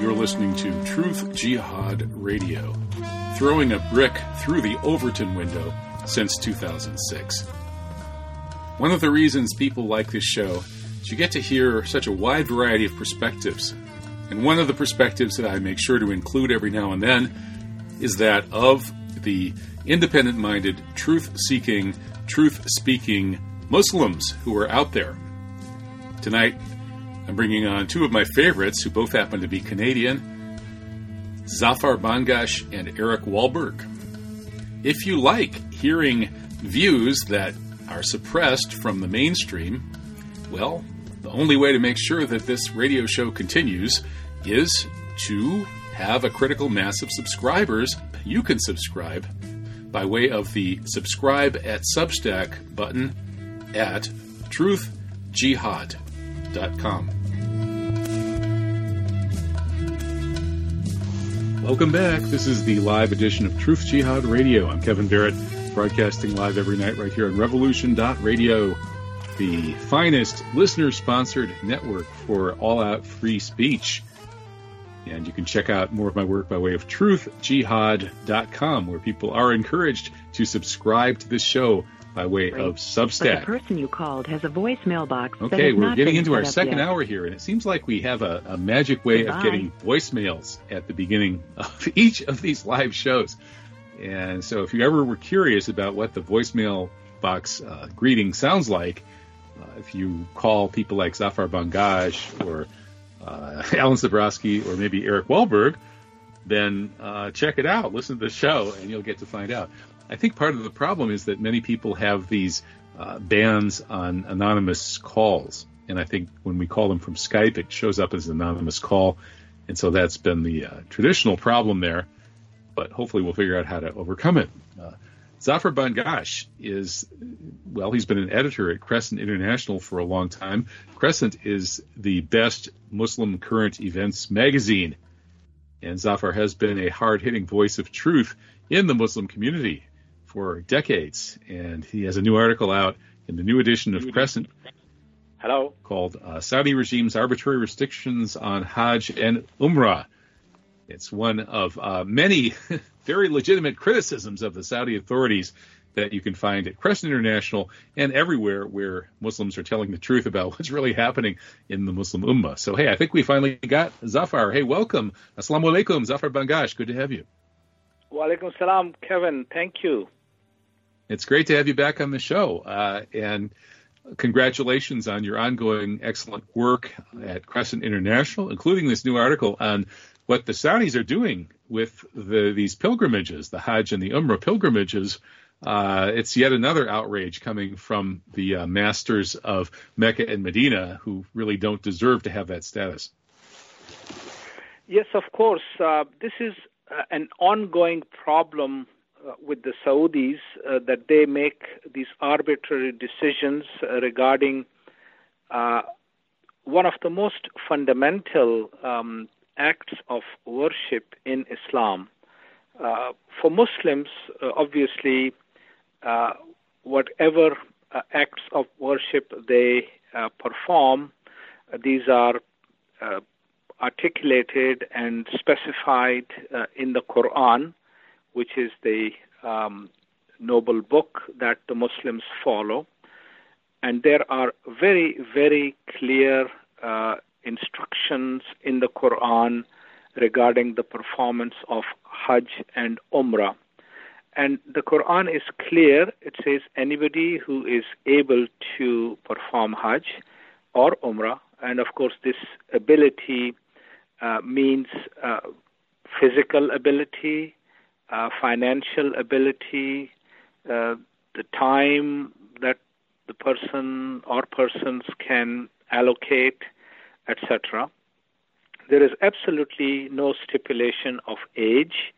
You're listening to Truth Jihad Radio, throwing a brick through the Overton window since 2006. One of the reasons people like this show is you get to hear such a wide variety of perspectives. And one of the perspectives that I make sure to include every now and then is that of the independent minded, truth seeking, truth speaking Muslims who are out there. Tonight, I'm bringing on two of my favorites who both happen to be Canadian Zafar Bangash and Eric Walberg. If you like hearing views that are suppressed from the mainstream, well, the only way to make sure that this radio show continues is to have a critical mass of subscribers. You can subscribe by way of the subscribe at Substack button at truthjihad.com. Welcome back. This is the live edition of Truth Jihad Radio. I'm Kevin Barrett, broadcasting live every night right here on Revolution.radio, the finest listener sponsored network for all out free speech. And you can check out more of my work by way of truthjihad.com, where people are encouraged to subscribe to this show by way of Substack. But the person you called has a voicemail box. Okay, we're getting into our second yet. hour here, and it seems like we have a, a magic way Goodbye. of getting voicemails at the beginning of each of these live shows. And so, if you ever were curious about what the voicemail box uh, greeting sounds like, uh, if you call people like Zafar Bangash or uh, Alan Sabrosky or maybe Eric Walberg, then uh, check it out. Listen to the show, and you'll get to find out. I think part of the problem is that many people have these uh, bans on anonymous calls. And I think when we call them from Skype, it shows up as an anonymous call. And so that's been the uh, traditional problem there. But hopefully we'll figure out how to overcome it. Uh, Zafar Bangash is, well, he's been an editor at Crescent International for a long time. Crescent is the best Muslim current events magazine. And Zafar has been a hard hitting voice of truth in the Muslim community for decades, and he has a new article out in the new edition of Crescent. Hello. Called uh, Saudi Regime's Arbitrary Restrictions on Hajj and Umrah. It's one of uh, many very legitimate criticisms of the Saudi authorities that you can find at Crescent International and everywhere where Muslims are telling the truth about what's really happening in the Muslim Ummah. So, hey, I think we finally got Zafar. Hey, welcome. Assalamu alaikum, Zafar Bangash. Good to have you. Wa alaikum salam, Kevin. Thank you. It's great to have you back on the show. Uh, and congratulations on your ongoing excellent work at Crescent International, including this new article on what the Saudis are doing with the, these pilgrimages, the Hajj and the Umrah pilgrimages. Uh, it's yet another outrage coming from the uh, masters of Mecca and Medina who really don't deserve to have that status. Yes, of course. Uh, this is uh, an ongoing problem with the Saudis uh, that they make these arbitrary decisions uh, regarding uh, one of the most fundamental um, acts of worship in Islam. Uh, for Muslims, obviously, whatever acts of worship they perform, these are articulated and specified in the Quran which is the um, noble book that the Muslims follow. And there are very, very clear uh, instructions in the Quran regarding the performance of Hajj and Umrah. And the Quran is clear. It says anybody who is able to perform Hajj or Umrah, and of course, this ability uh, means uh, physical ability, uh, financial ability, uh, the time that the person or persons can allocate, etc. There is absolutely no stipulation of age.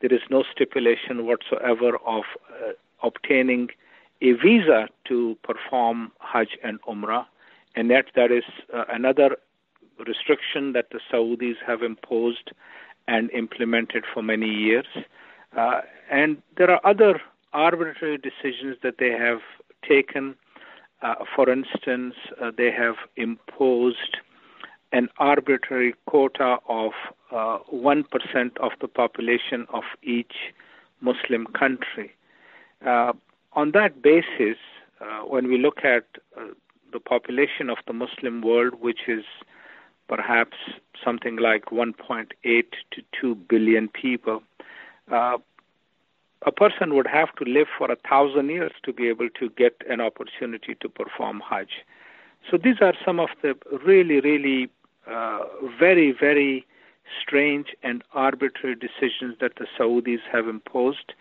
There is no stipulation whatsoever of uh, obtaining a visa to perform Hajj and Umrah. And yet, that is uh, another restriction that the Saudis have imposed and implemented for many years. Uh, and there are other arbitrary decisions that they have taken. Uh, for instance, uh, they have imposed an arbitrary quota of uh, 1% of the population of each Muslim country. Uh, on that basis, uh, when we look at uh, the population of the Muslim world, which is perhaps something like 1.8 to 2 billion people, uh, a person would have to live for a thousand years to be able to get an opportunity to perform Hajj. So these are some of the really, really uh, very, very strange and arbitrary decisions that the Saudis have imposed.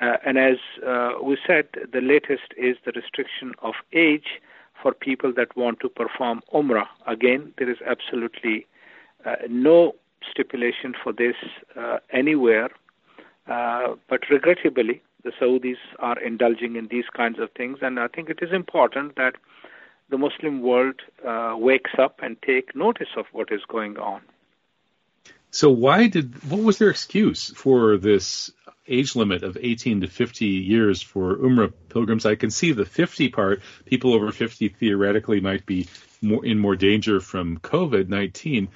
Uh, and as uh, we said, the latest is the restriction of age for people that want to perform Umrah. Again, there is absolutely uh, no stipulation for this uh, anywhere uh, but regrettably, the Saudis are indulging in these kinds of things, and I think it is important that the Muslim world uh, wakes up and take notice of what is going on. So, why did what was their excuse for this age limit of 18 to 50 years for Umrah pilgrims? I can see the 50 part. People over 50 theoretically might be more, in more danger from COVID 19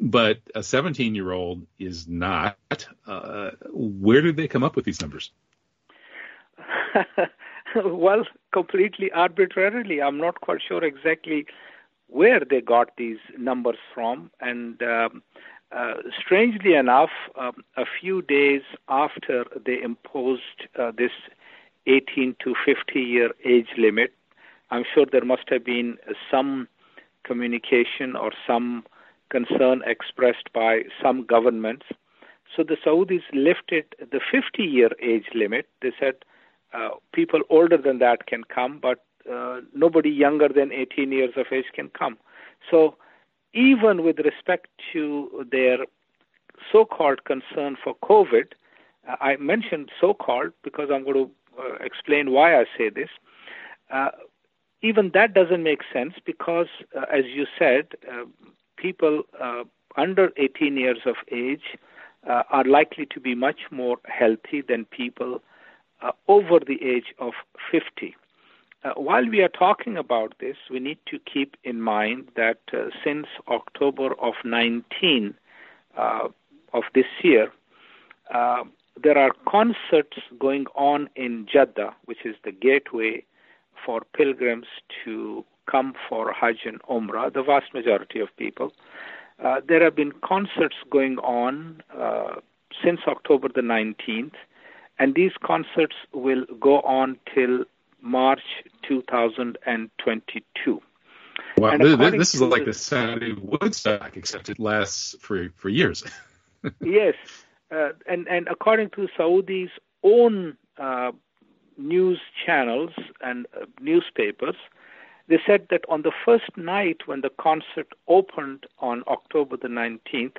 but a 17 year old is not. Uh, where did they come up with these numbers? well, completely arbitrarily. I'm not quite sure exactly where they got these numbers from. And um, uh, strangely enough, um, a few days after they imposed uh, this 18 to 50 year age limit, I'm sure there must have been some communication or some concern expressed by some governments. So the Saudis lifted the 50 year age limit. They said uh, people older than that can come, but uh, nobody younger than 18 years of age can come. So even with respect to their so called concern for COVID, uh, I mentioned so called because I'm going to uh, explain why I say this. Uh, even that doesn't make sense because, uh, as you said, people uh, under 18 years of age uh, are likely to be much more healthy than people uh, over the age of 50. Uh, while we are talking about this, we need to keep in mind that uh, since October of 19 uh, of this year, there are concerts going on in Jeddah, which is the gateway for pilgrims to come for Hajj and Umrah, the vast majority of people. Uh, there have been concerts going on uh, since October the 19th, and these concerts will go on till March 2022. Wow, this is like the Saturday Woodstock, except it lasts for for years. yes, uh, and and according to Saudi's own uh, news channels and uh, newspapers, they said that on the first night when the concert opened on October the 19th,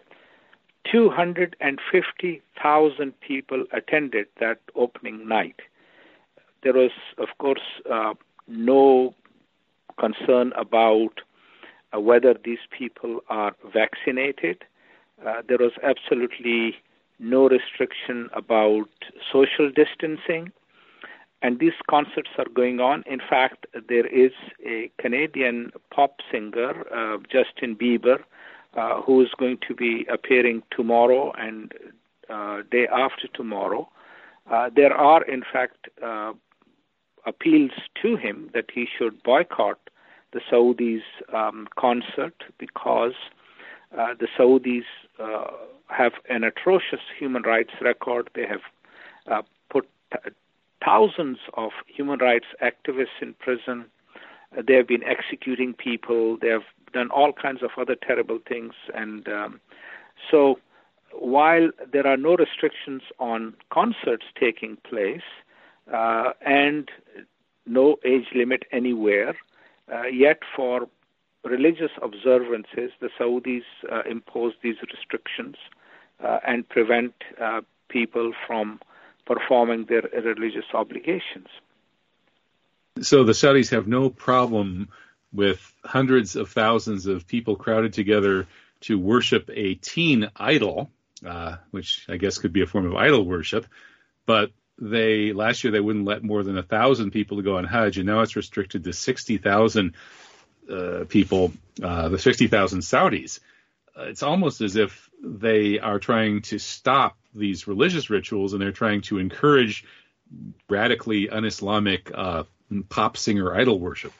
250,000 people attended that opening night. There was, of course, uh, no concern about uh, whether these people are vaccinated. Uh, there was absolutely no restriction about social distancing and these concerts are going on. In fact, there is a Canadian pop singer, uh, Justin Bieber, uh, who is going to be appearing tomorrow and uh, day after tomorrow. Uh, there are, in fact, uh, appeals to him that he should boycott the Saudis' um, concert because uh, the Saudis have an atrocious human rights record. They have put thousands of human rights activists in prison. Uh, they have been executing people. They have done all kinds of other terrible things. And um, so, while there are no restrictions on concerts taking place uh, and no age limit anywhere, uh, yet for religious observances, the Saudis uh, impose these restrictions uh, and prevent uh, people from performing their religious obligations. So the Saudis have no problem with hundreds of thousands of people crowded together to worship a teen idol, uh, which I guess could be a form of idol worship. But they last year they wouldn't let more than a thousand people to go on Hajj, and now it's restricted to sixty thousand. uh, people, uh, the 60,000 Saudis, uh, it's almost as if they are trying to stop these religious rituals and they're trying to encourage radically un-Islamic uh, pop singer idol worship.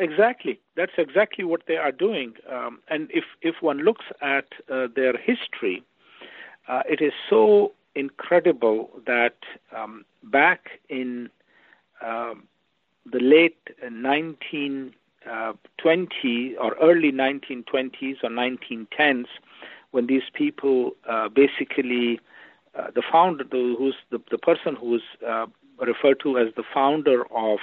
Exactly, that's exactly what they are doing. Um, and if if one looks at uh, their history, uh, it is so incredible that um, back in um, the late 1920s uh, or early 1920s or 1910s, when these people uh, basically uh, the founder, who's the, the person who's uh, referred to as the founder of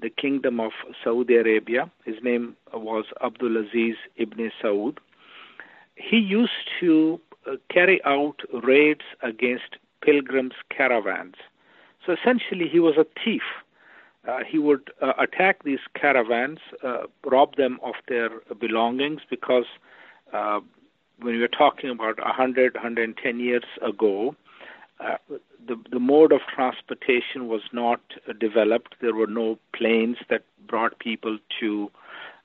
the Kingdom of Saudi Arabia, his name was Abdul Aziz ibn Saud. He used to uh, carry out raids against pilgrims' caravans. So essentially, he was a thief. Uh, he would uh, attack these caravans, uh, rob them of their belongings, because uh, when we are talking about 100, 110 years ago, uh, the the mode of transportation was not developed. There were no planes that brought people to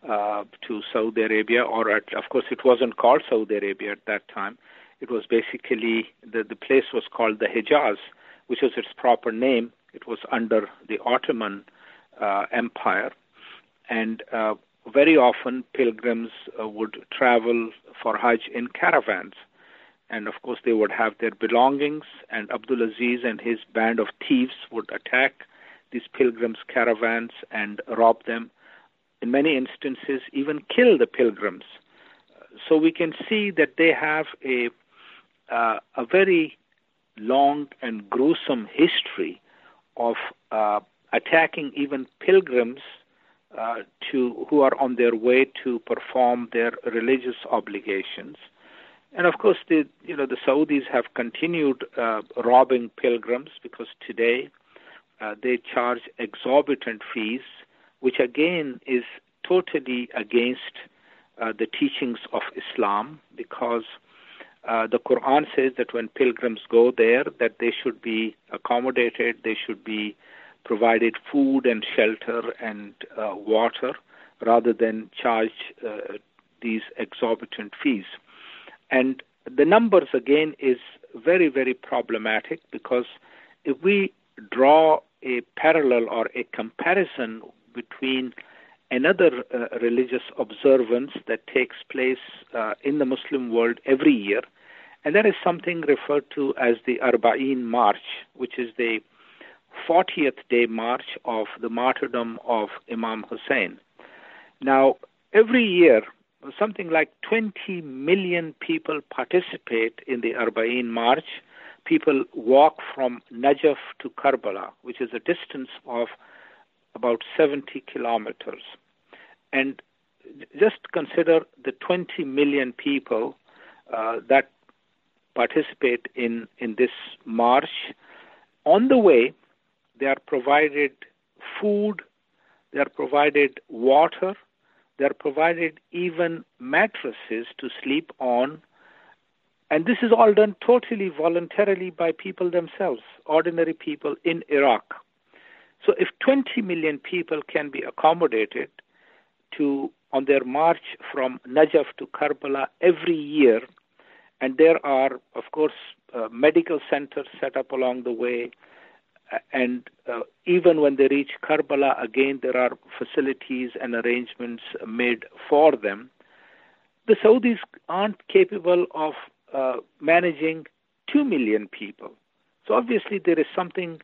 uh, to Saudi Arabia, or at, of course, it wasn't called Saudi Arabia at that time. It was basically the the place was called the Hejaz, which was its proper name. It was under the Ottoman uh, Empire, and uh, very often pilgrims uh, would travel for Hajj in caravans. And of course they would have their belongings and Abdul Aziz and his band of thieves would attack these pilgrims caravans and rob them. In many instances even kill the pilgrims. So we can see that they have a uh, a very long and gruesome history of uh, attacking even pilgrims uh, to who are on their way to perform their religious obligations. And of course, the you know the Saudis have continued uh, robbing pilgrims because today uh, they charge exorbitant fees, which again is totally against uh, the teachings of Islam because uh, the Quran says that when pilgrims go there, that they should be accommodated, they should be provided food and shelter and uh, water, rather than charge uh, these exorbitant fees. And the numbers again is very, very problematic because if we draw a parallel or a comparison between another uh, religious observance that takes place uh, in the Muslim world every year, and that is something referred to as the Arba'in March, which is the 40th day march of the martyrdom of Imam Hussein. Now, every year, something like 20 million people participate in the Arba'in March. People walk from Najaf to Karbala, which is a distance of about 70 kilometers. And just consider the 20 million people uh, that participate in, in this march. On the way, they are provided food, they are provided water, they're provided even mattresses to sleep on. And this is all done totally voluntarily by people themselves, ordinary people in Iraq. So if 20 million people can be accommodated to on their march from Najaf to Karbala every year, and there are, of course, uh, medical centers set up along the way, and uh, even when they reach Karbala, again there are facilities and arrangements made for them. The Saudis aren't capable of uh, managing two million people. So obviously there is something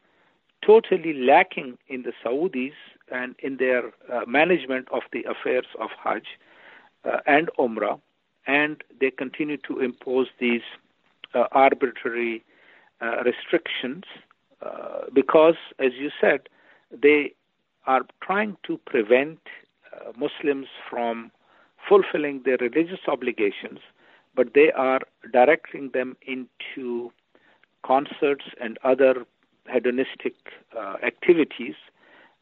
totally lacking in the Saudis and in their uh, management of the affairs of Hajj uh, and Umrah, and they continue to impose these uh, arbitrary uh, restrictions uh, because, as you said, they are trying to prevent uh, Muslims from fulfilling their religious obligations, but they are directing them into concerts and other hedonistic uh, activities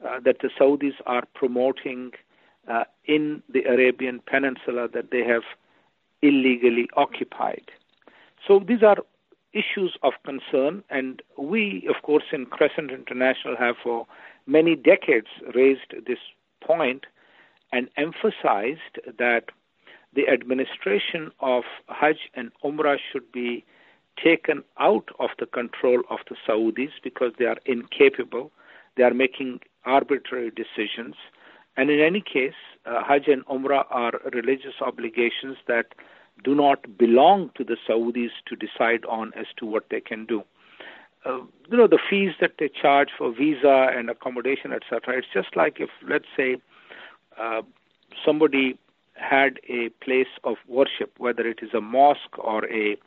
uh, that the Saudis are promoting uh, in the Arabian Peninsula that they have illegally occupied. So these are issues of concern, and we, of course, in Crescent International have for many decades raised this point, and emphasized that the administration of Hajj and Umrah should be taken out of the control of the Saudis because they are incapable. They are making arbitrary decisions. And in any case, uh, Hajj and Umrah are religious obligations that do not belong to the Saudis to decide on as to what they can do. Uh, you know, the fees that they charge for visa and accommodation, etc. It's just like if, let's say, uh, somebody had a place of worship, whether it is a mosque or a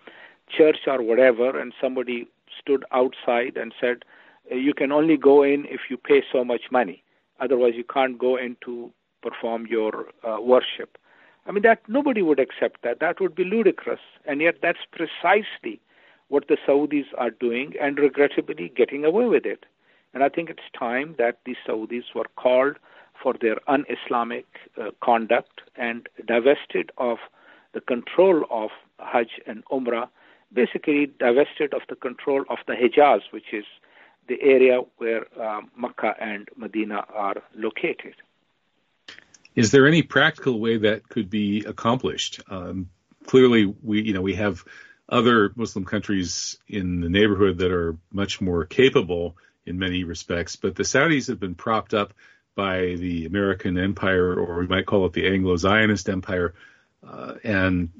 church or whatever, and somebody stood outside and said, You can only go in if you pay so much money. Otherwise, you can't go in to perform your uh, worship. I mean, that nobody would accept that. That would be ludicrous. And yet, that's precisely what the Saudis are doing and regrettably getting away with it. And I think it's time that the Saudis were called for their un Islamic uh, conduct and divested of the control of Hajj and Umrah, basically divested of the control of the Hijaz, which is the area where um, Makkah and Medina are located. Is there any practical way that could be accomplished? Um, clearly, we you know we have other Muslim countries in the neighborhood that are much more capable in many respects, but the Saudis have been propped up by the American empire, or we might call it the Anglo Zionist empire. Uh, and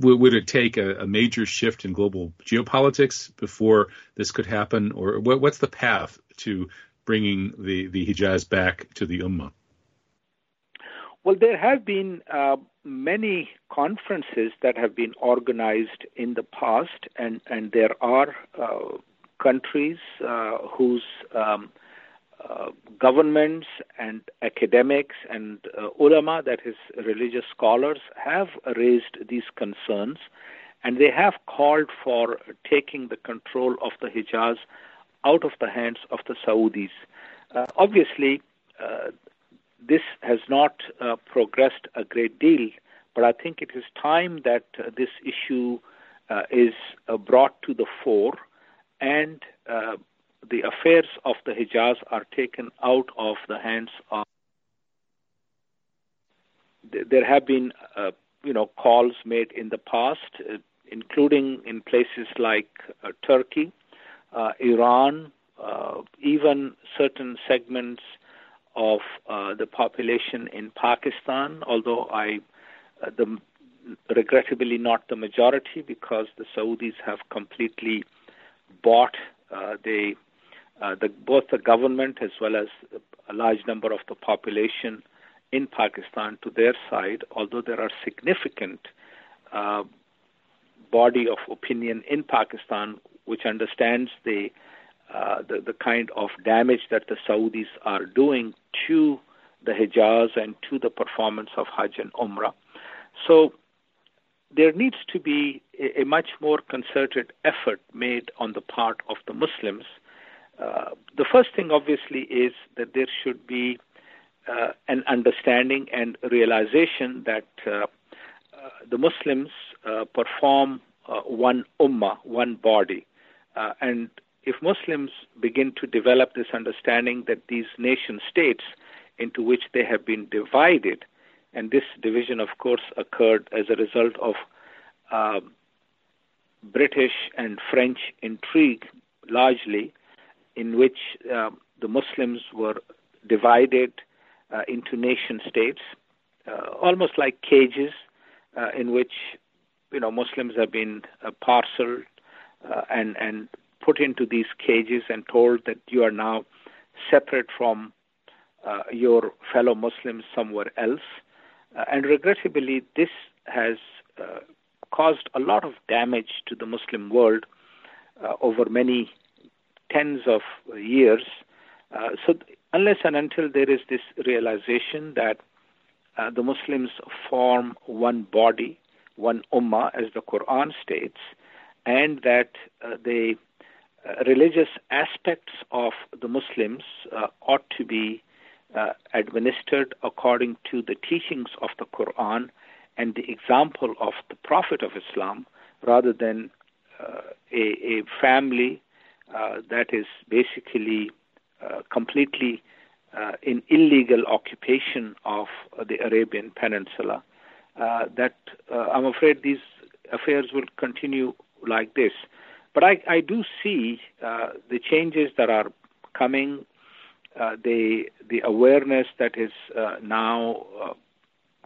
w- would it take a, a, major shift in global geopolitics before this could happen? Or what, what's the path to bringing the, the Hijaz back to the Ummah? Well, there have been uh, many conferences that have been organized in the past, and, and there are uh, countries uh, whose um, uh, governments and academics and uh, ulama, that is, religious scholars, have raised these concerns, and they have called for taking the control of the Hijaz out of the hands of the Saudis. Uh, obviously, uh, this has not uh, progressed a great deal, but I think it is time that uh, this issue uh, is uh, brought to the fore and uh, the affairs of the Hijaz are taken out of the hands of. There have been, uh, you know, calls made in the past, including in places like Turkey, Iran, even certain segments of uh, the population in Pakistan, although I, uh, the, regrettably not the majority because the Saudis have completely bought uh, the, uh, the, both the government as well as a large number of the population in Pakistan to their side, although there are significant uh, body of opinion in Pakistan which understands the uh, the, the kind of damage that the Saudis are doing to the Hijaz and to the performance of Hajj and Umrah. So there needs to be a, a much more concerted effort made on the part of the Muslims. Uh, the first thing, obviously, is that there should be uh, an understanding and realization that uh, uh the Muslims uh, perform one ummah, one body, and if Muslims begin to develop this understanding that these nation states into which they have been divided, and this division, of course, occurred as a result of uh, British and French intrigue, largely, in which uh, the Muslims were divided uh, into nation states, uh, almost like cages, uh, in which you know Muslims have been uh, parceled and and put into these cages and told that you are now separate from uh, your fellow Muslims somewhere else. Uh, and regrettably, this has uh, caused a lot of damage to the Muslim world uh, over many tens of years. Uh, so, unless and until there is this realization that uh, the Muslims form one body, one ummah, as the Quran states, and that they religious aspects of the Muslims uh, ought to be uh, administered according to the teachings of the Quran and the example of the Prophet of Islam rather than uh, a, a, family uh, that is basically completely uh, in illegal occupation of the Arabian Peninsula, uh, that uh, I'm afraid these affairs will continue like this. But I, I do see uh, the changes that are coming, uh, the the awareness that is uh, now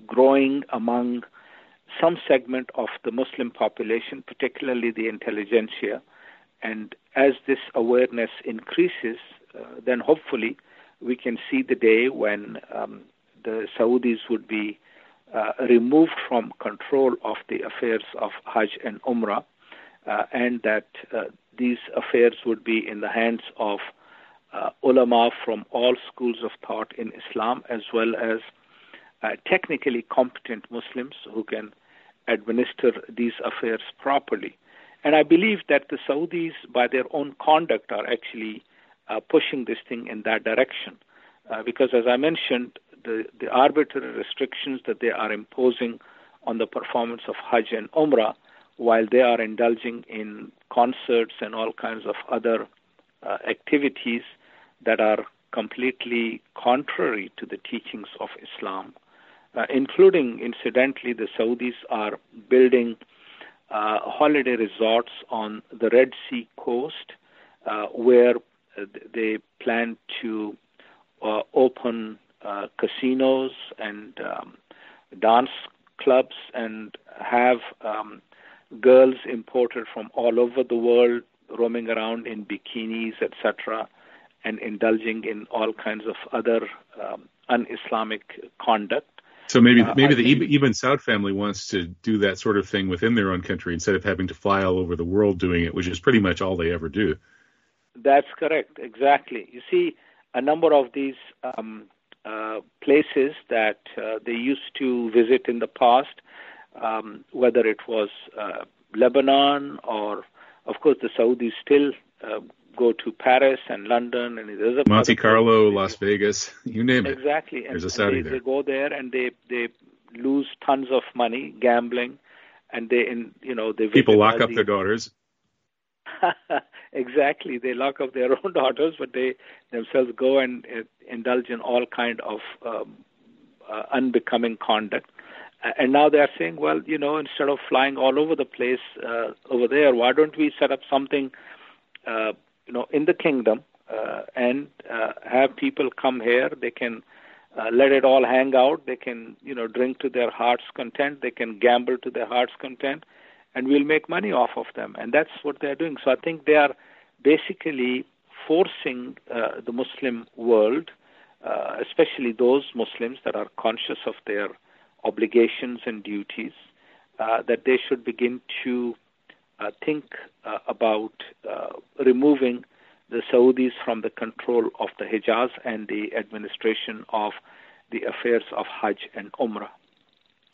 growing among some segment of the Muslim population, particularly the intelligentsia. And as this awareness increases, uh, then hopefully we can see the day when um, the Saudis would be uh, removed from control of the affairs of Hajj and Umrah, uh, and that uh, these affairs would be in the hands of uh, ulama from all schools of thought in Islam, as well as uh, technically competent Muslims who can administer these affairs properly. And I believe that the Saudis, by their own conduct, are actually uh, pushing this thing in that direction. Uh, because, as I mentioned, the, the arbitrary restrictions that they are imposing on the performance of Hajj and Umrah, while they are indulging in concerts and all kinds of other uh, activities that are completely contrary to the teachings of Islam, uh, including, incidentally, the Saudis are building uh, holiday resorts on the Red Sea coast uh, where uh, they plan to uh, open casinos and um, dance clubs and have um, girls imported from all over the world roaming around in bikinis, etc., and indulging in all kinds of other um, un-Islamic conduct. So maybe uh, maybe the think, Ibn Saud family wants to do that sort of thing within their own country instead of having to fly all over the world doing it, which is pretty much all they ever do. That's correct, exactly. You see, a number of these um, uh, places that uh, they used to visit in the past, um, whether it was uh, Lebanon or, of course, the Saudis still uh, go to Paris and London and there's a Monte Carlo, Las Vegas, you name it. Exactly. And, there's a Saudi they, there. They go there and they they lose tons of money gambling, and they in you know they people lock up their daughters. exactly, they lock up their own daughters, but they themselves go and uh, indulge in all kind of um, uh, unbecoming conduct. And now they are saying, well, you know, instead of flying all over the place uh, over there, why don't we set up something uh, you know, in the kingdom uh, and uh, have people come here. They can uh, let it all hang out. They can, you know, drink to their heart's content. They can gamble to their heart's content, and we'll make money off of them. And that's what they're doing. So I think they are basically forcing uh, the Muslim world, uh, especially those Muslims that are conscious of their obligations and duties, uh, that they should begin to uh, think uh, about uh, removing the Saudis from the control of the Hijaz and the administration of the affairs of Hajj and Umrah.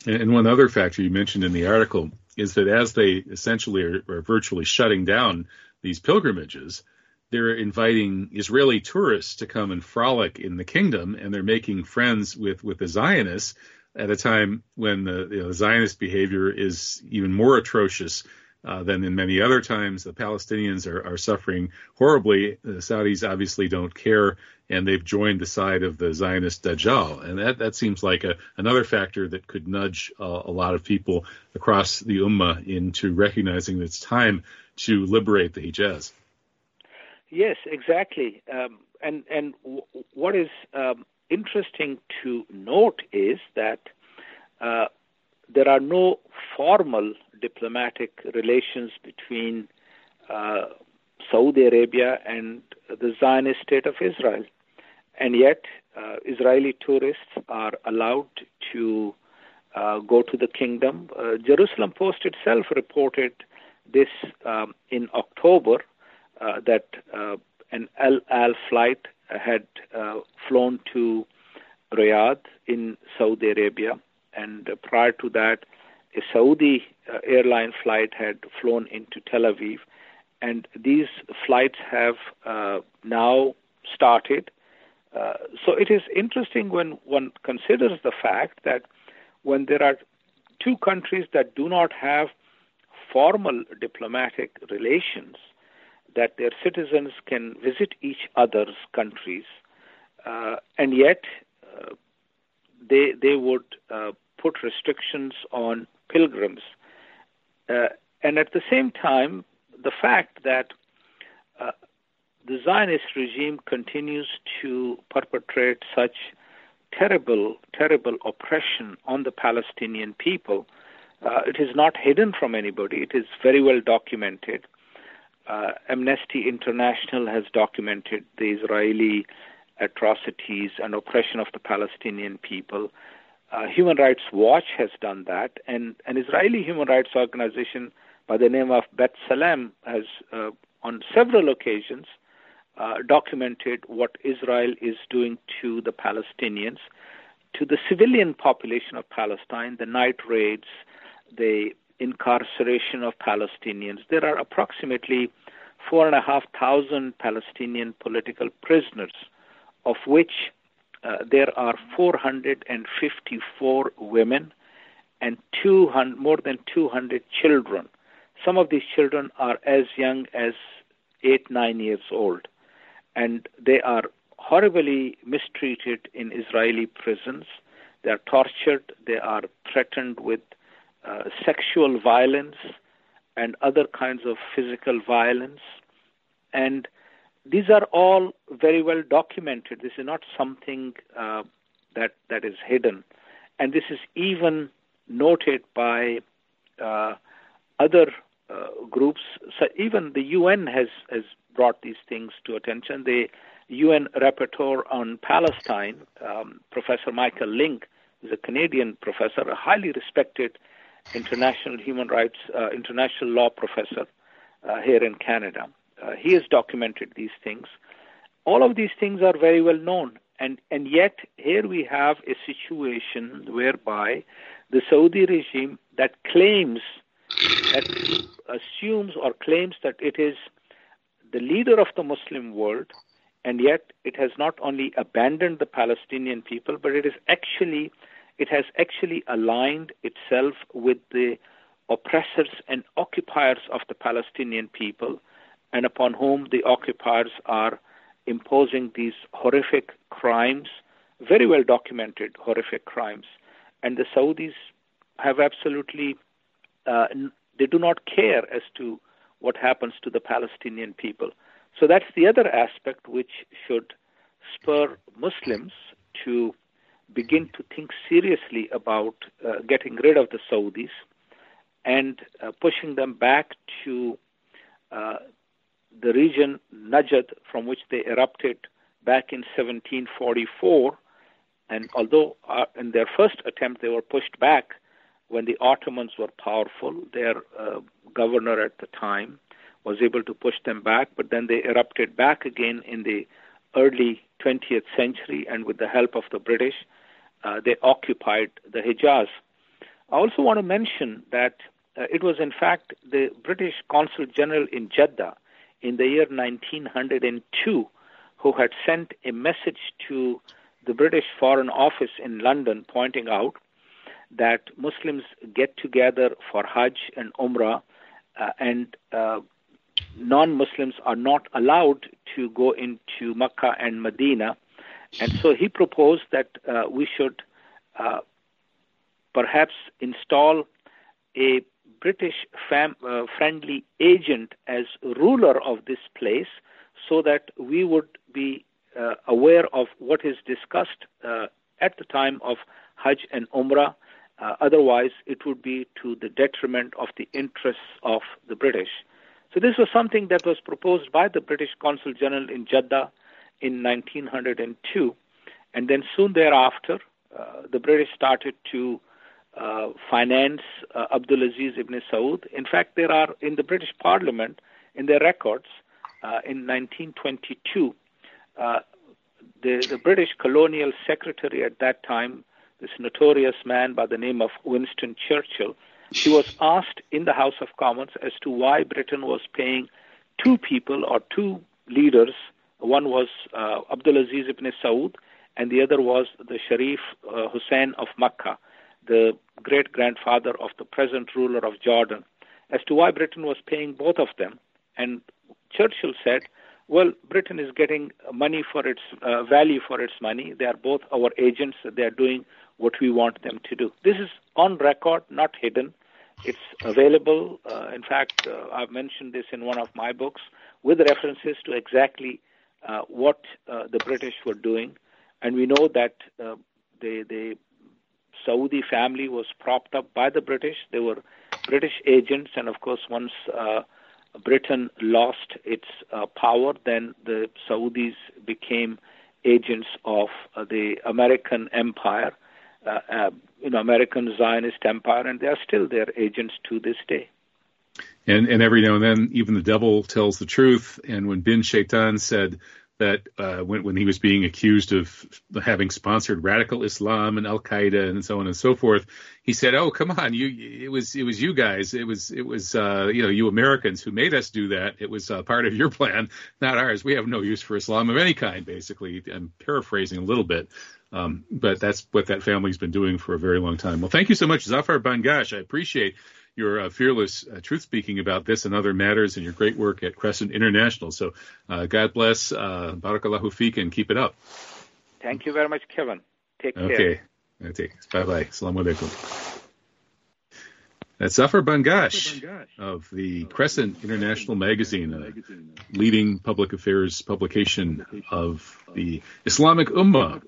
And one other factor you mentioned in the article is that as they essentially are, are virtually shutting down these pilgrimages, they're inviting Israeli tourists to come and frolic in the kingdom, and they're making friends with with the Zionists at a time when the, you know, the Zionist behavior is even more atrocious uh, than in many other times. The Palestinians are, are suffering horribly. The Saudis obviously don't care, and they've joined the side of the Zionist Dajjal. And that, that seems like a, another factor that could nudge uh, a lot of people across the Ummah into recognizing that it's time to liberate the Hijaz. Yes, exactly. Um, and and w- what is um, interesting to note is that uh, there are no formal diplomatic relations between uh, Saudi Arabia and the Zionist state of Israel. And yet, uh, Israeli tourists are allowed to uh, go to the kingdom. Uh, Jerusalem Post itself reported this um, in October uh, that an El Al flight had flown to Riyadh in Saudi Arabia and prior to that, a Saudi uh, airline flight had flown into Tel Aviv, and these flights have uh, now started. Uh, so it is interesting when one considers the fact that when there are two countries that do not have formal diplomatic relations, that their citizens can visit each other's countries uh, and yet uh, they they would uh, put restrictions on pilgrims, uh, and at the same time, the fact that uh, the Zionist regime continues to perpetrate such terrible, terrible oppression on the Palestinian people. Uh, it is not hidden from anybody. It is very well documented. Uh, Amnesty International has documented the Israeli atrocities and oppression of the Palestinian people. Uh, human Rights Watch has done that, and an Israeli human rights organization by the name of B'Tselem has, uh, on several occasions, uh, documented what Israel is doing to the Palestinians, to the civilian population of Palestine, the night raids, the incarceration of Palestinians. There are approximately four and a half thousand Palestinian political prisoners, of which uh, there are 454 women and 200, more than 200 children. Some of these children are as young as eight, nine years old and they are horribly mistreated in Israeli prisons. They are tortured, they are threatened with uh, sexual violence and other kinds of physical violence. And these are all very well documented. This is not something uh, that that is hidden, and this is even noted by uh, other uh, groups. So even the UN has has brought these things to attention. The UN rapporteur on Palestine, um, Professor Michael Lynk, is a Canadian professor, a highly respected international human rights, uh, international law professor uh, here in Canada. Uh, he has documented these things. All of these things are very well known, and and yet here we have a situation whereby the Saudi regime that claims that assumes or claims that it is the leader of the Muslim world, and yet it has not only abandoned the Palestinian people, but it is actually it has actually aligned itself with the oppressors and occupiers of the Palestinian people, and upon whom the occupiers are imposing these horrific crimes, very well documented horrific crimes. And the Saudis have absolutely, uh, they do not care as to what happens to the Palestinian people. So that's the other aspect which should spur Muslims to begin to think seriously about uh, getting rid of the Saudis and uh, pushing them back to uh, the region Najd from which they erupted back in 1744. And although uh, in their first attempt they were pushed back, when the Ottomans were powerful, their uh, governor at the time was able to push them back, but then they erupted back again in the early 20th century, and with the help of the British, uh, they occupied the Hijaz. I also want to mention that uh, it was, in fact, the British Consul General in Jeddah in the year 1902 who had sent a message to the British Foreign Office in London pointing out that Muslims get together for Hajj and Umrah, uh, and uh, non-Muslims are not allowed to go into Mecca and Medina, and so he proposed that uh, we should uh, perhaps install a British fam- uh, friendly agent as ruler of this place, so that we would be uh, aware of what is discussed at the time of Hajj and Umrah uh, otherwise, it would be to the detriment of the interests of the British. So, this was something that was proposed by the British Consul General in Jeddah in 1902. And then soon thereafter, uh, the British started to uh, finance uh, Abdulaziz ibn Saud. In fact, there are in the British Parliament, in their records, uh, in 1922, uh, the, the British colonial secretary at that time this notorious man by the name of Winston Churchill, he was asked in the House of Commons as to why Britain was paying two people or two leaders. One was uh, Abdulaziz ibn Saud, and the other was the Sharif uh, Hussein of Makkah, the great grandfather of the present ruler of Jordan, as to why Britain was paying both of them. And Churchill said, Well, Britain is getting money for its uh, value for its money. They are both our agents. They are doing what we want them to do. This is on record, not hidden. It's available. Uh, in fact, uh, I've mentioned this in one of my books with references to exactly uh, what uh, the British were doing. And we know that uh, the, the Saudi family was propped up by the British. They were British agents, and of course, once uh, Britain lost its uh, power, then the Saudis became agents of uh, the American empire, you know, American Zionist empire, and they are still their agents to this day. And and every now and then, even the devil tells the truth. And when Bin Shaitan said that uh, when, when he was being accused of having sponsored radical Islam and Al Qaeda and so on and so forth, he said, "Oh, come on, you it was it was you guys, it was it was uh, you know you Americans who made us do that. It was uh, part of your plan, not ours. We have no use for Islam of any kind." Basically, I'm paraphrasing a little bit. Um, but that's what that family's been doing for a very long time. Well, thank you so much, Zafar Bangash. I appreciate your uh, fearless uh, truth speaking about this and other matters and your great work at Crescent International. So uh, God bless, uh, Barakallahu Fik, and keep it up. Thank you very much, Kevin. Take care. Okay. Okay. Bye bye. Assalamu alaikum. That's Zafar Bangash of the Crescent International Magazine, a leading public affairs publication of the Islamic Ummah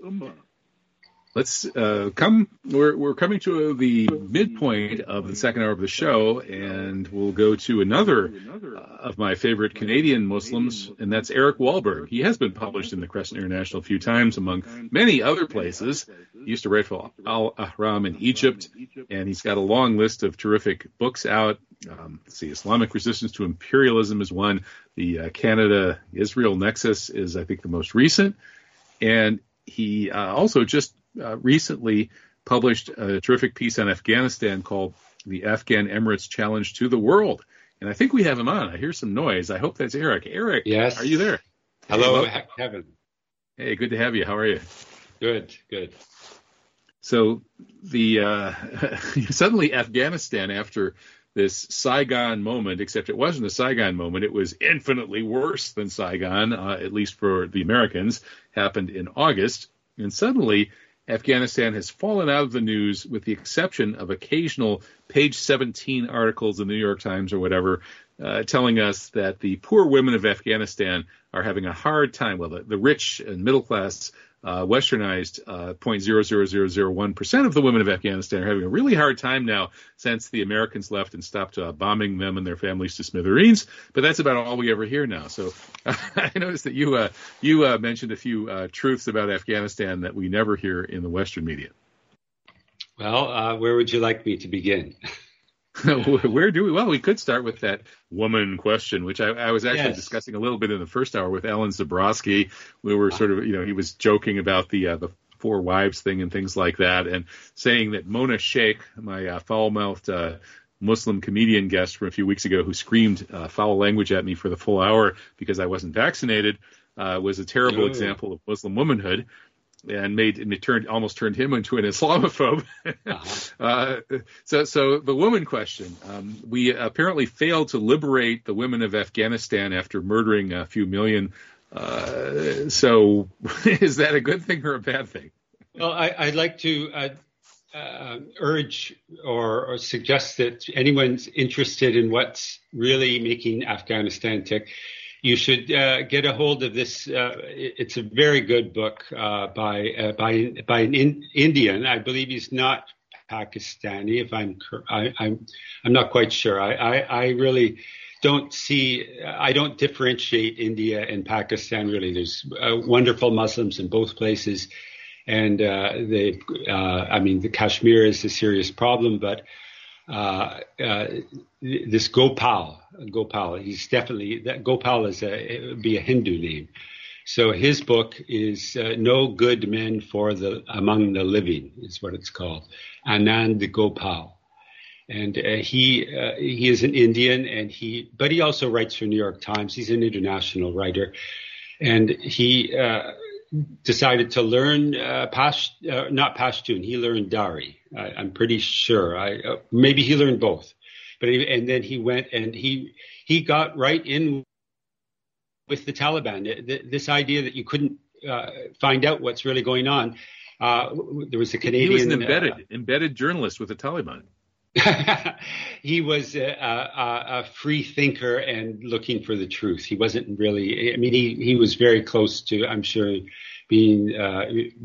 let's uh, come. We're we're coming to the midpoint of the second hour of the show, and we'll go to another uh, of my favorite Canadian Muslims, and that's Eric Walberg. He has been published in the Crescent International a few times, among many other places. He used to write for Al Ahram in Egypt, and he's got a long list of terrific books out. Um, see, Islamic Resistance to Imperialism is one. The uh, Canada Israel Nexus is, I think, the most recent. And he uh, also just uh, recently published a terrific piece on Afghanistan called The Afghan Emirates Challenge to the World. And I think we have him on. I hear some noise. I hope that's Eric. Eric, yes. are you there? Hello, hey, Kevin. Hey, good to have you. How are you? Good, good. So the uh, suddenly Afghanistan after this Saigon moment, except it wasn't a Saigon moment, it was infinitely worse than Saigon, uh, at least for the Americans, happened in August. And suddenly Afghanistan has fallen out of the news with the exception of occasional page 17 articles in the New York Times or whatever uh, telling us that the poor women of Afghanistan are having a hard time. Well, the, the rich and middle class uh, westernized uh, 0.00001% of the women of Afghanistan are having a really hard time now since the Americans left and stopped uh, bombing them and their families to smithereens. But that's about all we ever hear now. So I noticed that you uh, you uh, mentioned a few uh, truths about Afghanistan that we never hear in the Western media. Well, uh, where would you like me to begin? Where do we? Well, we could start with that woman question, which I, I was actually yes. discussing a little bit in the first hour with Alan Sabrosky. We were sort of, you know, he was joking about the uh, the four wives thing and things like that, and saying that Mona Sheikh, my uh, foul-mouthed uh, Muslim comedian guest from a few weeks ago, who screamed uh, foul language at me for the full hour because I wasn't vaccinated, uh, was a terrible Ooh. example of Muslim womanhood and made and it turned almost turned him into an Islamophobe. uh-huh. uh, so, so the woman question: um, we apparently failed to liberate the women of Afghanistan after murdering a few million. Uh, so, is that a good thing or a bad thing? Well, I, would like to uh, uh, urge or, or, suggest that anyone's interested in what's really making Afghanistan tick you should uh, get a hold of this. Uh, it's a very good book uh, by uh, by by an in, Indian. I believe he's not Pakistani. If I'm I, am I'm, I'm not quite sure. I, I, I really don't see. I don't differentiate India and Pakistan. Really, there's uh, wonderful Muslims in both places, and uh, they. I mean, the Kashmir is a serious problem, but uh, uh, this Gopal, Gopal, he's definitely that Gopal is a be a Hindu name. So his book is uh, No Good Men for the Among the Living is what it's called, Anand Gopal, and uh, he uh, he is an Indian and he but he also writes for New York Times. He's an international writer, and he uh, decided to learn uh, Pash, uh, not Pashtun. He learned Dari. I, am pretty sure. I uh, maybe he learned both, but he, and then he went and he he got right in with the Taliban. This idea that you couldn't uh, find out what's really going on. Uh, there was a Canadian. He was an embedded uh, embedded journalist with the Taliban. he was a, a, a, free thinker and looking for the truth. He wasn't really. I mean, he he was very close to. I'm sure being uh,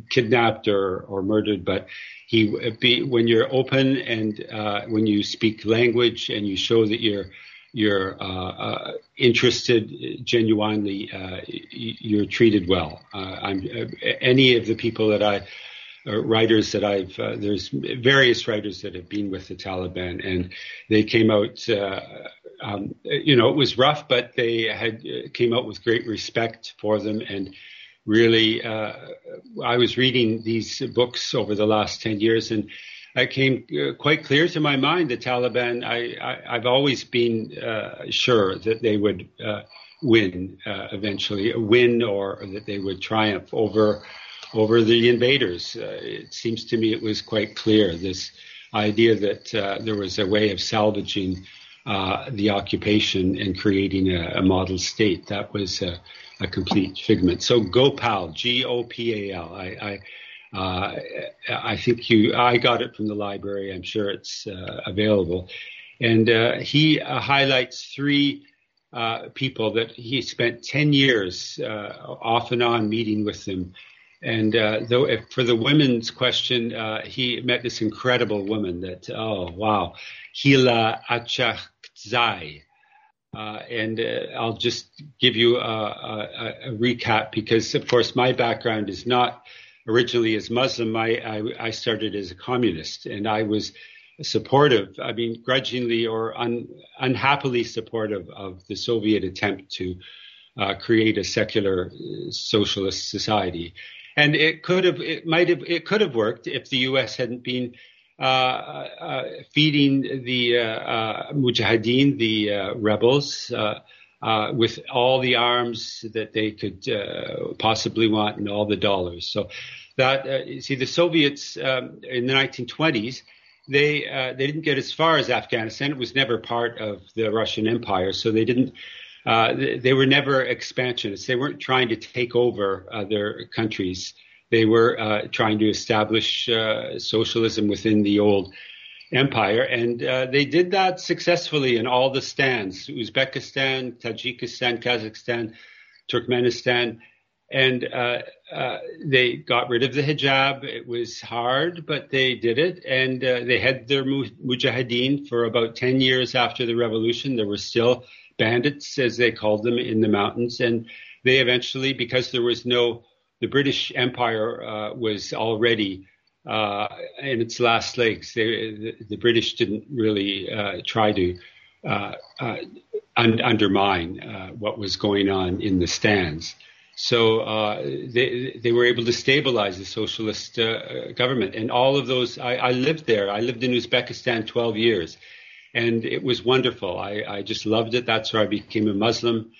kidnapped or or murdered, but he be, when you're open and uh, when you speak language and you show that you're you're uh, uh, interested genuinely, uh, you're treated well. I'm, any of the people that I writers that I've there's various writers that have been with the Taliban and they came out. Um, you know, it was rough, but they had came out with great respect for them and really, uh, I was reading these books over the last 10 years and it came uh, quite clear to my mind the Taliban. I, have always been uh, sure that they would uh, win uh, eventually, win or that they would triumph over over the invaders. Uh, it seems to me it was quite clear this idea that uh, there was a way of salvaging the occupation and creating a, a model state. That was a complete figment. So Gopal, G O P A L. I, I uh, I think you, I got it from the library. I'm sure it's uh, available. And uh, he uh, highlights three uh, people that he spent 10 years uh, off and on meeting with them. And though if, for the women's question, he met this incredible woman that, oh, wow, Hila Achakzai. and I'll just give you a, a, a recap because, of course, my background is not originally as Muslim, I, I, I started as a communist, and I was supportive, I mean, grudgingly or un, unhappily supportive of the Soviet attempt to uh, create a secular uh, socialist society. And it could have, it might have, it could have worked if the U.S. hadn't been uh, uh, feeding the uh, uh, mujahideen, the rebels, uh, with all the arms that they could uh, possibly want and all the dollars. So that uh, you see, the Soviets um, in the 1920s they uh, they didn't get as far as Afghanistan. It was never part of the Russian Empire, so they didn't. Uh, they, were never expansionists. They weren't trying to take over other countries. They were uh, trying to establish socialism within the old empire. And uh, they did that successfully in all the stands Uzbekistan, Tajikistan, Kazakhstan, Turkmenistan. And uh, uh, they got rid of the hijab. It was hard, but they did it. And uh, they had their mujahideen for about 10 years after the revolution. There were still bandits, as they called them, in the mountains. And they eventually, because there was no, the British Empire uh, was already uh, in its last legs. They, the, the, British didn't really uh, try to uh, uh un- undermine uh, what was going on in the stands. So they they were able to stabilize the socialist government, and all of those. I, I, lived there. I lived in Uzbekistan 12 years, and it was wonderful. I, I just loved it. That's where I became a Muslim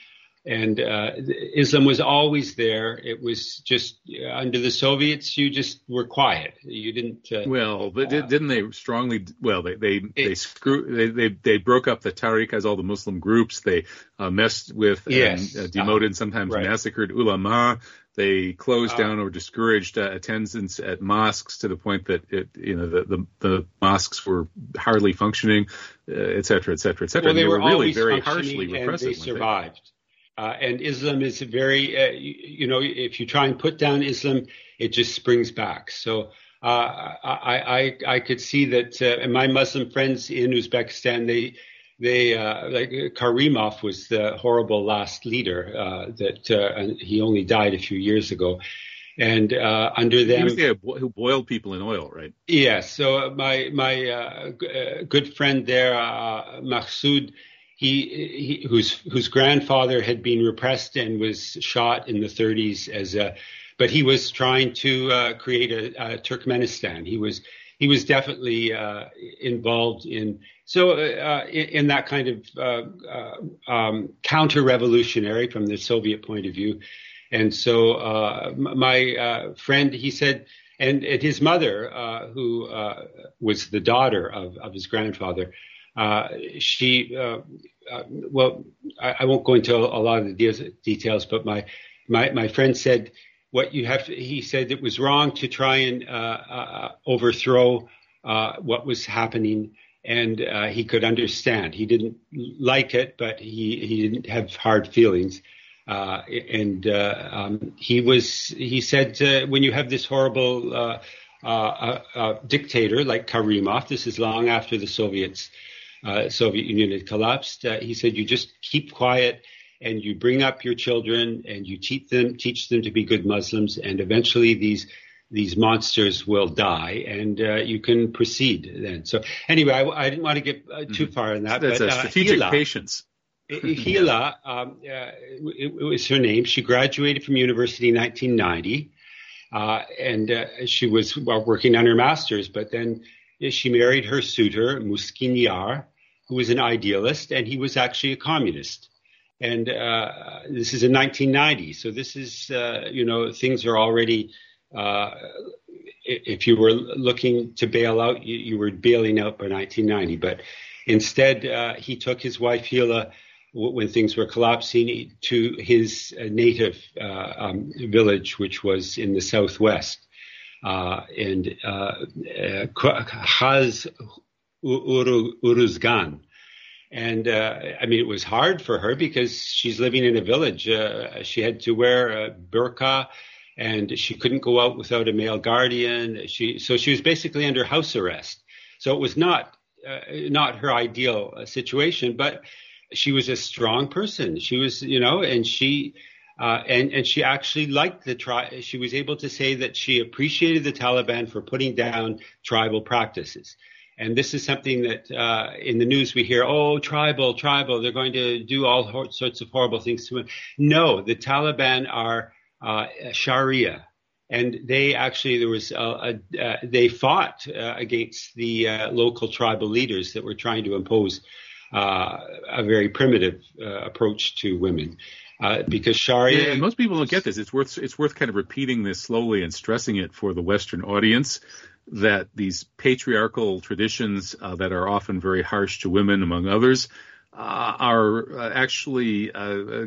and uh, Islam was always there. It was just uh, under the Soviets, you just were quiet. You didn't. Uh, well, but didn't they strongly? Well, they they it, they screw they, they they broke up the tariqas, all the Muslim groups. They uh, messed with yes, and uh, demoted, sometimes right. massacred ulama. They closed down or discouraged attendance at mosques to the point that it, you know the, the, the mosques were hardly functioning, et cetera, et cetera, et cetera. Well, they, they, were, were really very harshly repressive. And they survived. Uh, and Islam is very, uh, you, you, know, if you try and put down Islam, it just springs back. So uh, I, I, I could see that, uh, and my Muslim friends in Uzbekistan, they, they, uh, like Karimov was the horrible last leader uh, that he only died a few years ago. And under them, he was the who boiled people in oil, right? Yes. Yeah, so my my g- good friend there, uh, Mahsoud, he, he whose whose grandfather had been repressed and was shot in the 30s as a but he was trying to uh, create a, a, Turkmenistan. He was he was definitely uh, involved in so uh, in, in, that kind of uh, uh, um, counter-revolutionary from the Soviet point of view. And so uh, my friend, he said, and, and his mother, who was the daughter of, of his grandfather, uh, she, uh, uh, well, I, I, won't go into a, a lot of the de- details, but my, my, my friend said what you have to, he said it was wrong to try and uh, uh, overthrow uh, what was happening and uh, he could understand. He didn't like it, but he, he didn't have hard feelings. Uh, and uh, um, he was he said when you have this horrible dictator like Karimov, this is long after the Soviets Soviet Union had collapsed. he said you just keep quiet and you bring up your children and you teach them teach them to be good Muslims, and eventually these these monsters will die, and uh, you can proceed then. So anyway, I, I didn't want to get uh, too mm-hmm. far in that. That's but, a uh, strategic Hila, patience. Hila um, uh, it, it, was her name. She graduated from university in 1990, uh, and uh, she was well, working on her master's. But then she married her suitor Muskin Yar, who was an idealist, and he was actually a communist and uh, this is in 1990. So this is, uh, you know, things are already. Uh, if you were looking to bail out, you, you, were bailing out by 1990. But instead, uh, he took his wife Hila when things were collapsing to his uh, native uh, um, village, which was in the southwest. and Khaz Uruzgan, and uh, I mean, it was hard for her because she's living in a village. Uh, she had to wear a burqa, and she couldn't go out without a male guardian. She so she was basically under house arrest. So it was not uh, not her ideal uh, situation, but she was a strong person. She was, you know, and she. Uh, and and she actually liked the tri- she was able to say that she appreciated the Taliban for putting down tribal practices. And this is something that uh, in the news we hear, oh, tribal, tribal, they're going to do all sorts of horrible things to women. No, the Taliban are uh, Sharia. And they actually, there was, a, a, uh, they fought uh, against the uh, local tribal leaders that were trying to impose uh, a very primitive approach to women. Uh, because Sharia. Yeah, and most people don't get this. It's worth it's worth kind of repeating this slowly and stressing it for the Western audience that these patriarchal traditions uh, that are often very harsh to women, among others, uh, are uh, actually uh, uh,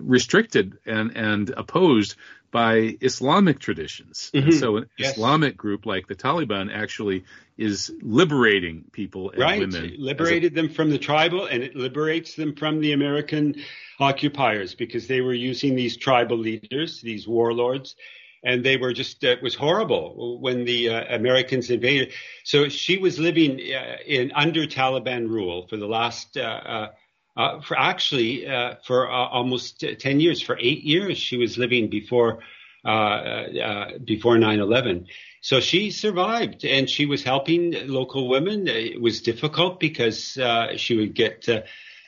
restricted and, and opposed by Islamic traditions. Mm-hmm. so, an yes. Islamic group like the Taliban actually is liberating people and right. women. It liberated a, them from the tribal, and it liberates them from the American occupiers because they were using these tribal leaders, these warlords, and they were just uh, it was horrible when the uh, Americans invaded. So she was living uh, in under Taliban rule for the last. Uh, uh, for actually, for almost ten years, for eight years, she was living before before 9/11. So she survived, and she was helping local women. It was difficult because she would get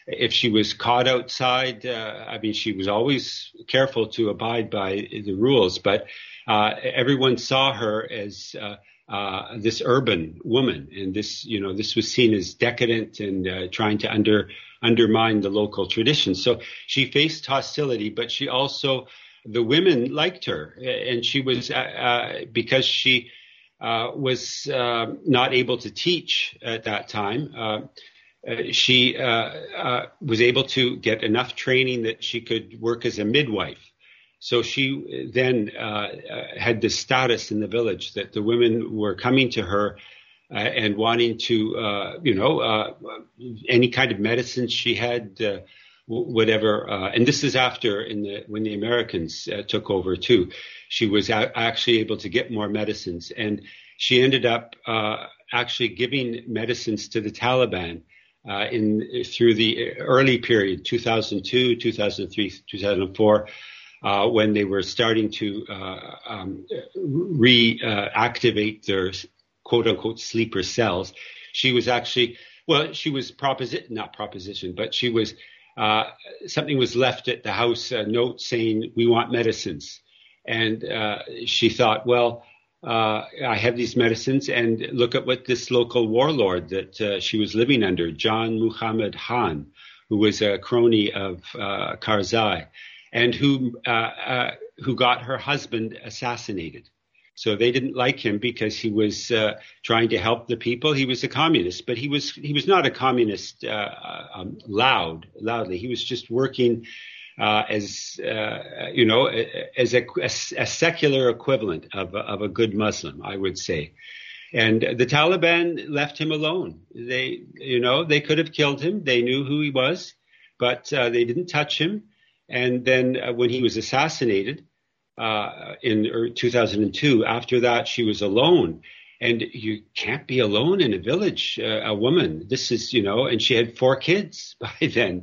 if she was caught outside, uh, I mean, she was always careful to abide by the rules, but uh, everyone saw her as uh, uh this urban woman, and this, you know, this was seen as decadent and uh, trying to under undermine the local traditions. So she faced hostility, but she also the women liked her, and she was uh, because she was not able to teach at that time uh, she uh, uh, was able to get enough training that she could work as a midwife. So she then had the status in the village that the women were coming to her uh, and wanting to, uh, you know, uh, any kind of medicine she had, whatever. and this is after in the when the Americans took over too. She was a- actually able to get more medicines, and she ended up actually giving medicines to the Taliban uh, in through the early period, 2002, 2003, 2004, uh, when they were starting to uh, um, reactivate their quote unquote sleeper cells. She was actually, well, she was proposition, not proposition, but she was, uh, something was left at the house, a note saying, we want medicines. And uh, she thought, well, uh, I have these medicines, and look at what this local warlord that uh, she was living under, Jan Muhammad Khan, who was a crony of uh, Karzai, and who uh, uh, who got her husband assassinated. So they didn't like him because he was uh, trying to help the people. He was a communist, but he was he was not a communist uh, um, loud loudly. He was just working uh, as uh, you know as a, a, secular equivalent of of a good Muslim, I would say. And the Taliban left him alone. They you know they could have killed him. They knew who he was, but uh, they didn't touch him. And then uh, when he was assassinated uh, in 2002. After that, she was alone. And you can't be alone in a village, uh, a woman. This is, you know, and she had four kids by then,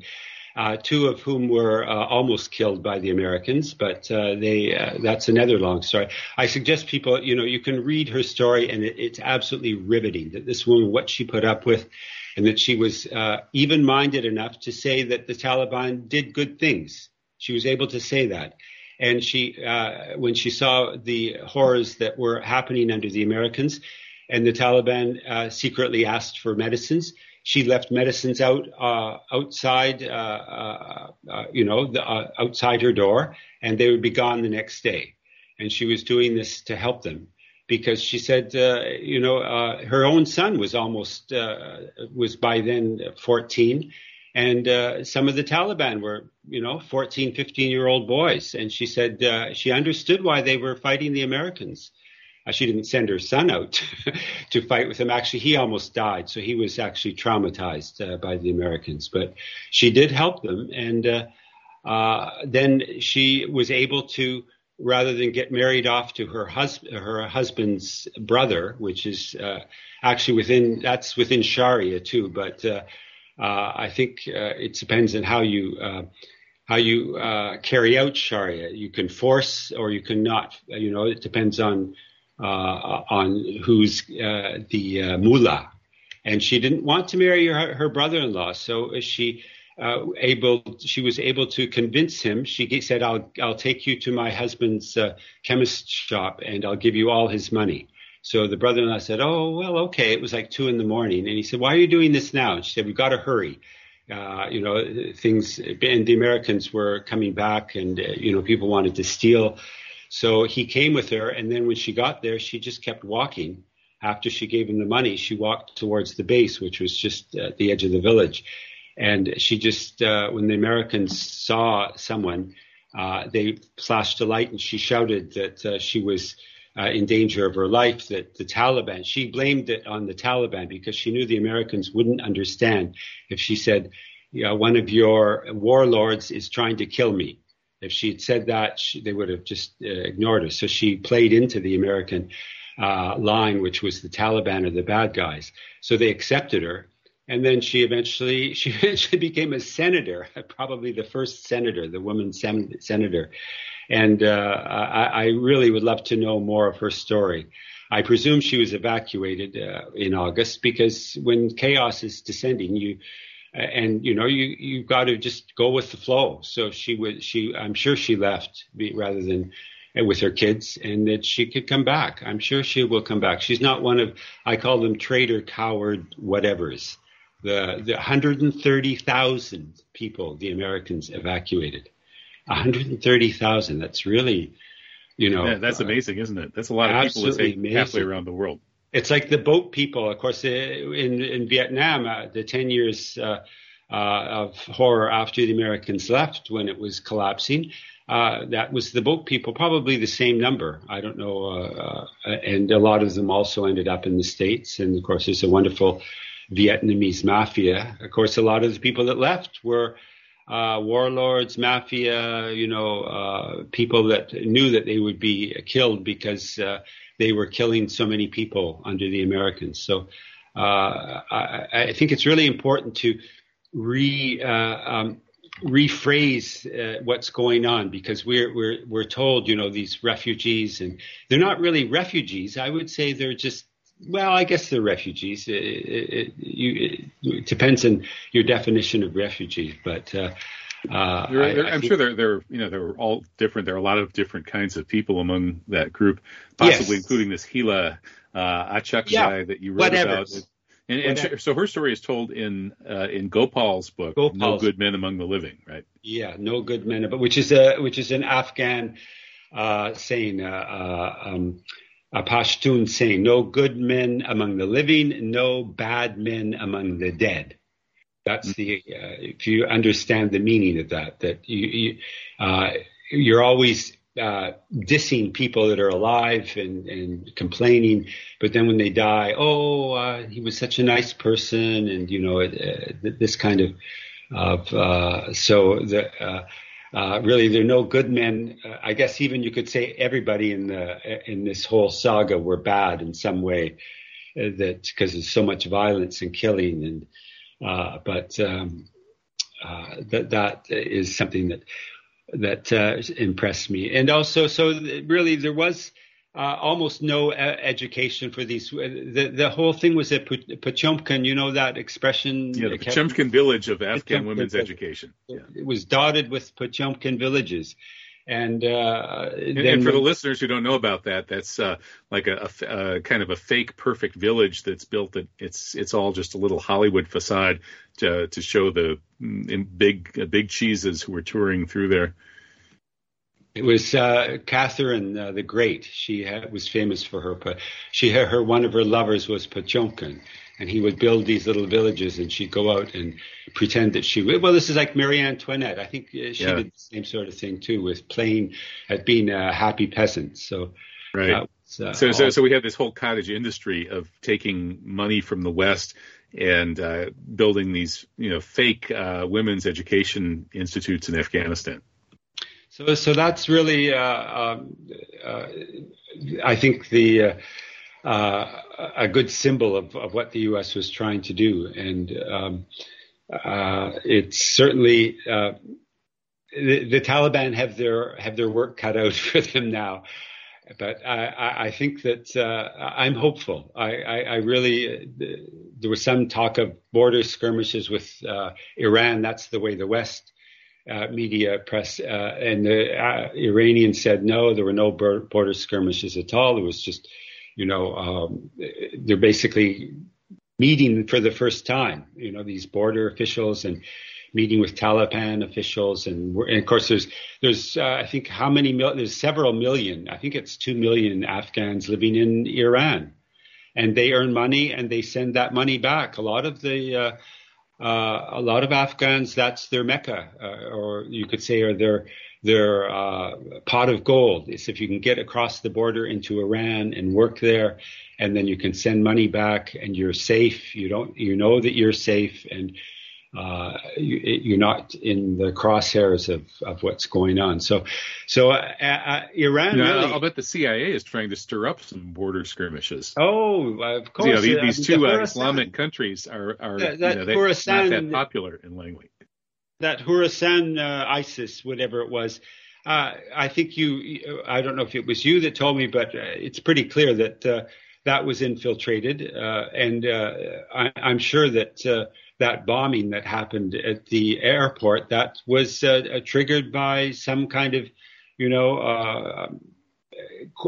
uh, two of whom were uh, almost killed by the Americans, but uh, they, uh, that's another long story. I suggest people, you know, you can read her story and it, it's absolutely riveting that this woman, what she put up with, and that she was even minded enough to say that the Taliban did good things. She was able to say that and she uh, when she saw the horrors that were happening under the Americans, and the Taliban uh, secretly asked for medicines. She left medicines out uh, outside, uh, uh, uh, you know, the, outside her door, and they would be gone the next day. And she was doing this to help them because she said, uh, you know, uh, her own son was almost uh, was by then 14, and some of the Taliban were, you know, 14, 15 year old boys. And she said she understood why they were fighting the Americans. Uh, she didn't send her son out to fight with them. Actually, he almost died, so he was actually traumatized uh, by the Americans. But she did help them, and uh, uh, then she was able to, rather than get married off to her husband, her husband's brother, which is actually within that's within Sharia too, but uh, I think uh, it depends on how you uh, how you carry out Sharia. You can force or you can not. You know, it depends on on who's the mullah. And she didn't want to marry her, her brother-in-law, so she uh, able she was able to convince him. She said, "I'll I'll take you to my husband's uh, chemist shop and I'll give you all his money." So the brother-in-law said, "Oh, well, okay." It was like two in the morning, and he said, "Why are you doing this now?" And she said, "We've got to hurry." Uh, you know, things, and the Americans were coming back, and uh, you know, people wanted to steal. So he came with her, and then when she got there, she just kept walking. After she gave him the money, she walked towards the base, which was just at the edge of the village. And she just, uh, when the Americans saw someone, uh, they flashed a light, and she shouted that uh, she was uh, in danger of her life that the Taliban, she blamed it on the Taliban because she knew the Americans wouldn't understand if she said, know, one of your warlords is trying to kill me. If she had said that, she, they would have just uh, ignored her. So she played into the American uh, line, which was the Taliban are the bad guys. So they accepted her. And then she eventually she eventually became a senator, probably the first senator, the woman sen- senator. And uh, I, I, really would love to know more of her story. I presume she was evacuated uh, in August because when chaos is descending, you and you know you you've got to just go with the flow. So she would she I'm sure she left rather than uh, with her kids and that she could come back. I'm sure she will come back. She's not one of I call them traitor, coward, whatevers. The the 130,000 people the Americans evacuated. 130,000. That's really, you know. Yeah, that's uh, amazing, isn't it? That's a lot of people halfway around the world. It's like the boat people. Of course, uh, in, in Vietnam, uh, the 10 years uh, uh, of horror after the Americans left when it was collapsing, uh, that was the boat people, probably the same number. I don't know. and a lot of them also ended up in the States. And of course, there's a wonderful Vietnamese mafia. Of course, a lot of the people that left were uh, warlords, mafia, you know, uh, people that knew that they would be killed because uh, they were killing so many people under the Americans. So uh, I, I, think it's really important to re uh, um, rephrase uh, what's going on because we're we're we're told, you know, these refugees and they're not really refugees. I would say they're just well, I guess they're refugees. It, it, you, it, depends on your definition of refugee, but uh, I, am sure they're they're you know they're all different. There are a lot of different kinds of people among that group, possibly yes. including this Hila uh, Achakzai yeah, that you wrote whatever. about. And, and so her story is told in uh, in Gopal's book, Gopal's. "No Good Men Among the Living," right? Yeah, "No Good Men," but which is a which is an Afghan uh, saying. Uh, uh, um, a Pashtun saying, no good men among the living, no bad men among the dead. That's the, uh, if you understand the meaning of that, that you, you uh, you're always uh, dissing people that are alive and, and complaining, but then when they die, oh, uh, he was such a nice person, and you know, uh, this kind of, of uh, so the uh, really, there are no good men. Uh, I guess even you could say everybody in the in this whole saga were bad in some way, uh, that because there's so much violence and killing, and uh, but um, uh, that that is something that that uh, impressed me, and also so really there was uh, almost no uh, education for these. Uh, the the whole thing was at Potemkin, you know that expression. Yeah, the Potemkin village of Afghan women's education. Yeah. It was dotted with Potemkin villages. And, uh, and, and, for the listeners who don't know about that, that's uh, like a, a, a, kind of a fake perfect village that's built. That it's it's all just a little Hollywood facade to to show the mm, big uh, big cheeses who were touring through there. It was uh, Catherine uh, the Great. She had, was famous for her. She her one of her lovers was Potemkin, and he would build these little villages, and she'd go out and pretend that she. would. Well, this is like Marie Antoinette. I think uh, she yeah. did the same sort of thing too, with playing at being a happy peasant. So. Right. Was, uh, so, so, so we have this whole cottage industry of taking money from the West and uh, building these, you know, fake uh, women's education institutes in Afghanistan. So, so that's really, uh, um, uh, I think, the uh, uh, a good symbol of, of what the U.S. was trying to do, and um, uh, it's certainly uh, the, the, Taliban have their have their work cut out for them now. But I, I think that I'm hopeful. I, I, I, really there was some talk of border skirmishes with Iran. That's the way the West uh, media press, uh, and the uh, Iranians said no, there were no border skirmishes at all. It was just, you know, um, they're basically meeting for the first time. You know, these border officials and meeting with Taliban officials, and, and of course, there's there's uh, I think how many mil- there's several million. I think it's two million Afghans living in Iran, and they earn money and they send that money back. A lot of the uh, uh, a lot of Afghans, that's their mecca, uh, or you could say, or their their uh, pot of gold. Is if you can get across the border into Iran and work there, and then you can send money back, and you're safe. You don't, you know that you're safe, and uh, you, are not in the crosshairs of, of what's going on. So, so uh, uh, Iran. You know, really, I'll bet the CIA is trying to stir up some border skirmishes. Oh, of course. You know, these, these two the Islamic countries are, are that, that you know, they, not that popular in Langley. That Khorasan ISIS, whatever it was. Uh, I think you, I don't know if it was you that told me, but uh, it's pretty clear that uh, that was infiltrated. Uh, and I, am sure that that bombing that happened at the airport that was uh, uh, triggered by some kind of, you know, uh,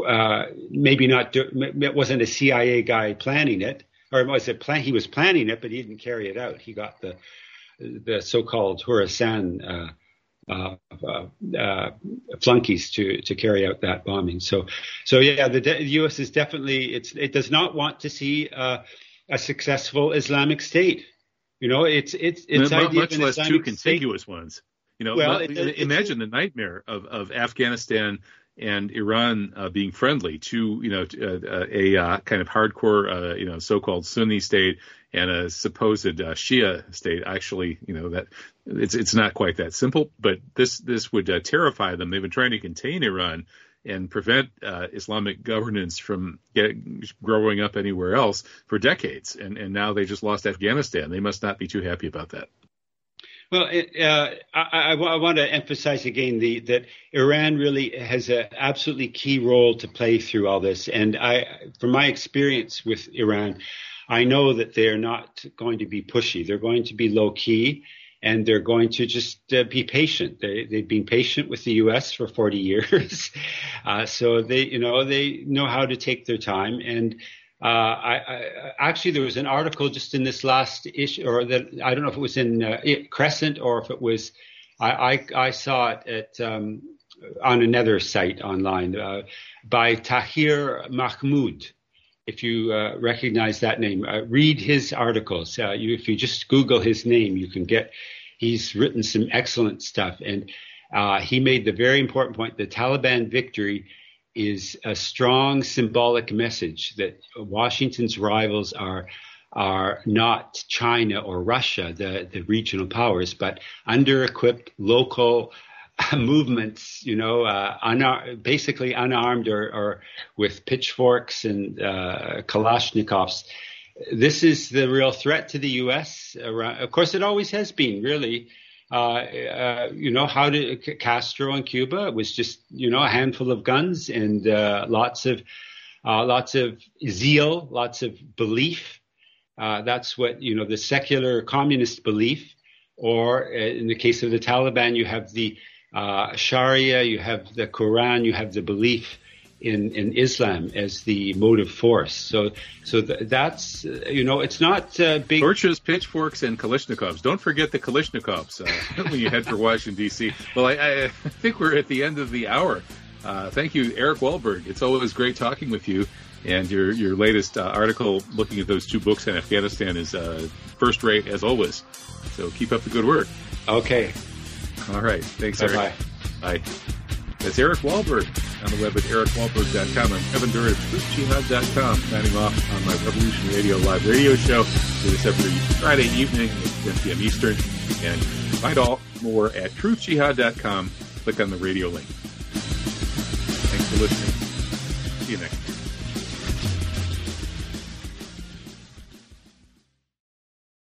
uh, maybe not. It wasn't a CIA guy planning it, or was it plan? He was planning it, but he didn't carry it out. He got the the so-called Khorasan uh, uh, uh, flunkies to to carry out that bombing. So, so yeah, the, the U.S. is definitely it's it does not want to see uh, a successful Islamic State. You know, it's it's it's much, much less two contiguous state. ones. You know, well, it, it, imagine the nightmare of, of Afghanistan and Iran uh, being friendly to you know uh, a uh, kind of hardcore uh, you know so-called Sunni state and a supposed uh, Shia state. Actually, you know that it's it's not quite that simple, but this this would terrify them. They've been trying to contain Iran and prevent uh, Islamic governance from get, growing up anywhere else for decades. And, and now they just lost Afghanistan. They must not be too happy about that. Well, uh, I, I, I, want to emphasize again the, that Iran really has an absolutely key role to play through all this. And I, from my experience with Iran, I know that they're not going to be pushy. They're going to be low key and they're going to just uh, be patient. They, they've been patient with the U.S. for 40 years, uh, so they, you know, they know how to take their time. And uh, I, I, actually, there was an article just in this last issue, or I don't know if it was in uh, Crescent or if it was. I, I, saw it at um, on another site online uh, by Tahir Mahmoud. If you uh, recognize that name, uh, read his articles. Uh, you, if you just Google his name, you can get. He's written some excellent stuff, and he made the very important point: the Taliban victory is a strong symbolic message that Washington's rivals are are not China or Russia, the, the regional powers, but under-equipped local movements, you know, uh, unar- basically unarmed or, or, with pitchforks and uh, Kalashnikovs. This is the real threat to the U.S. Around, of course, it always has been, really. Uh, uh, you know, how did Castro in Cuba? It was just, you know, a handful of guns and uh, lots of, uh, lots of zeal, lots of belief. that's what, you know, the secular communist belief. Or in the case of the Taliban, you have the Sharia, you have the Quran, you have the belief in, in Islam as the motive force. So, so th- that's you know, it's not uh, big torches, pitchforks, and Kalashnikovs. Don't forget the Kalashnikovs uh, when you head for Washington D.C. Well, I, I, think we're at the end of the hour. Uh, thank you, Eric Walberg. It's always great talking with you. And your your latest uh, article looking at those two books in Afghanistan is uh, first rate as always. So keep up the good work. Okay. All right. Thanks, Eric. Bye. Bye. That's Eric Walberg on the web at ericwalberg.com. I'm Kevin Durr at truthjihad.com, signing off on my Revolution Radio live radio show. Do this every Friday evening at 10 p.m. Eastern. And find all more at truthjihad.com. Click on the radio link. Thanks for listening. See you next time.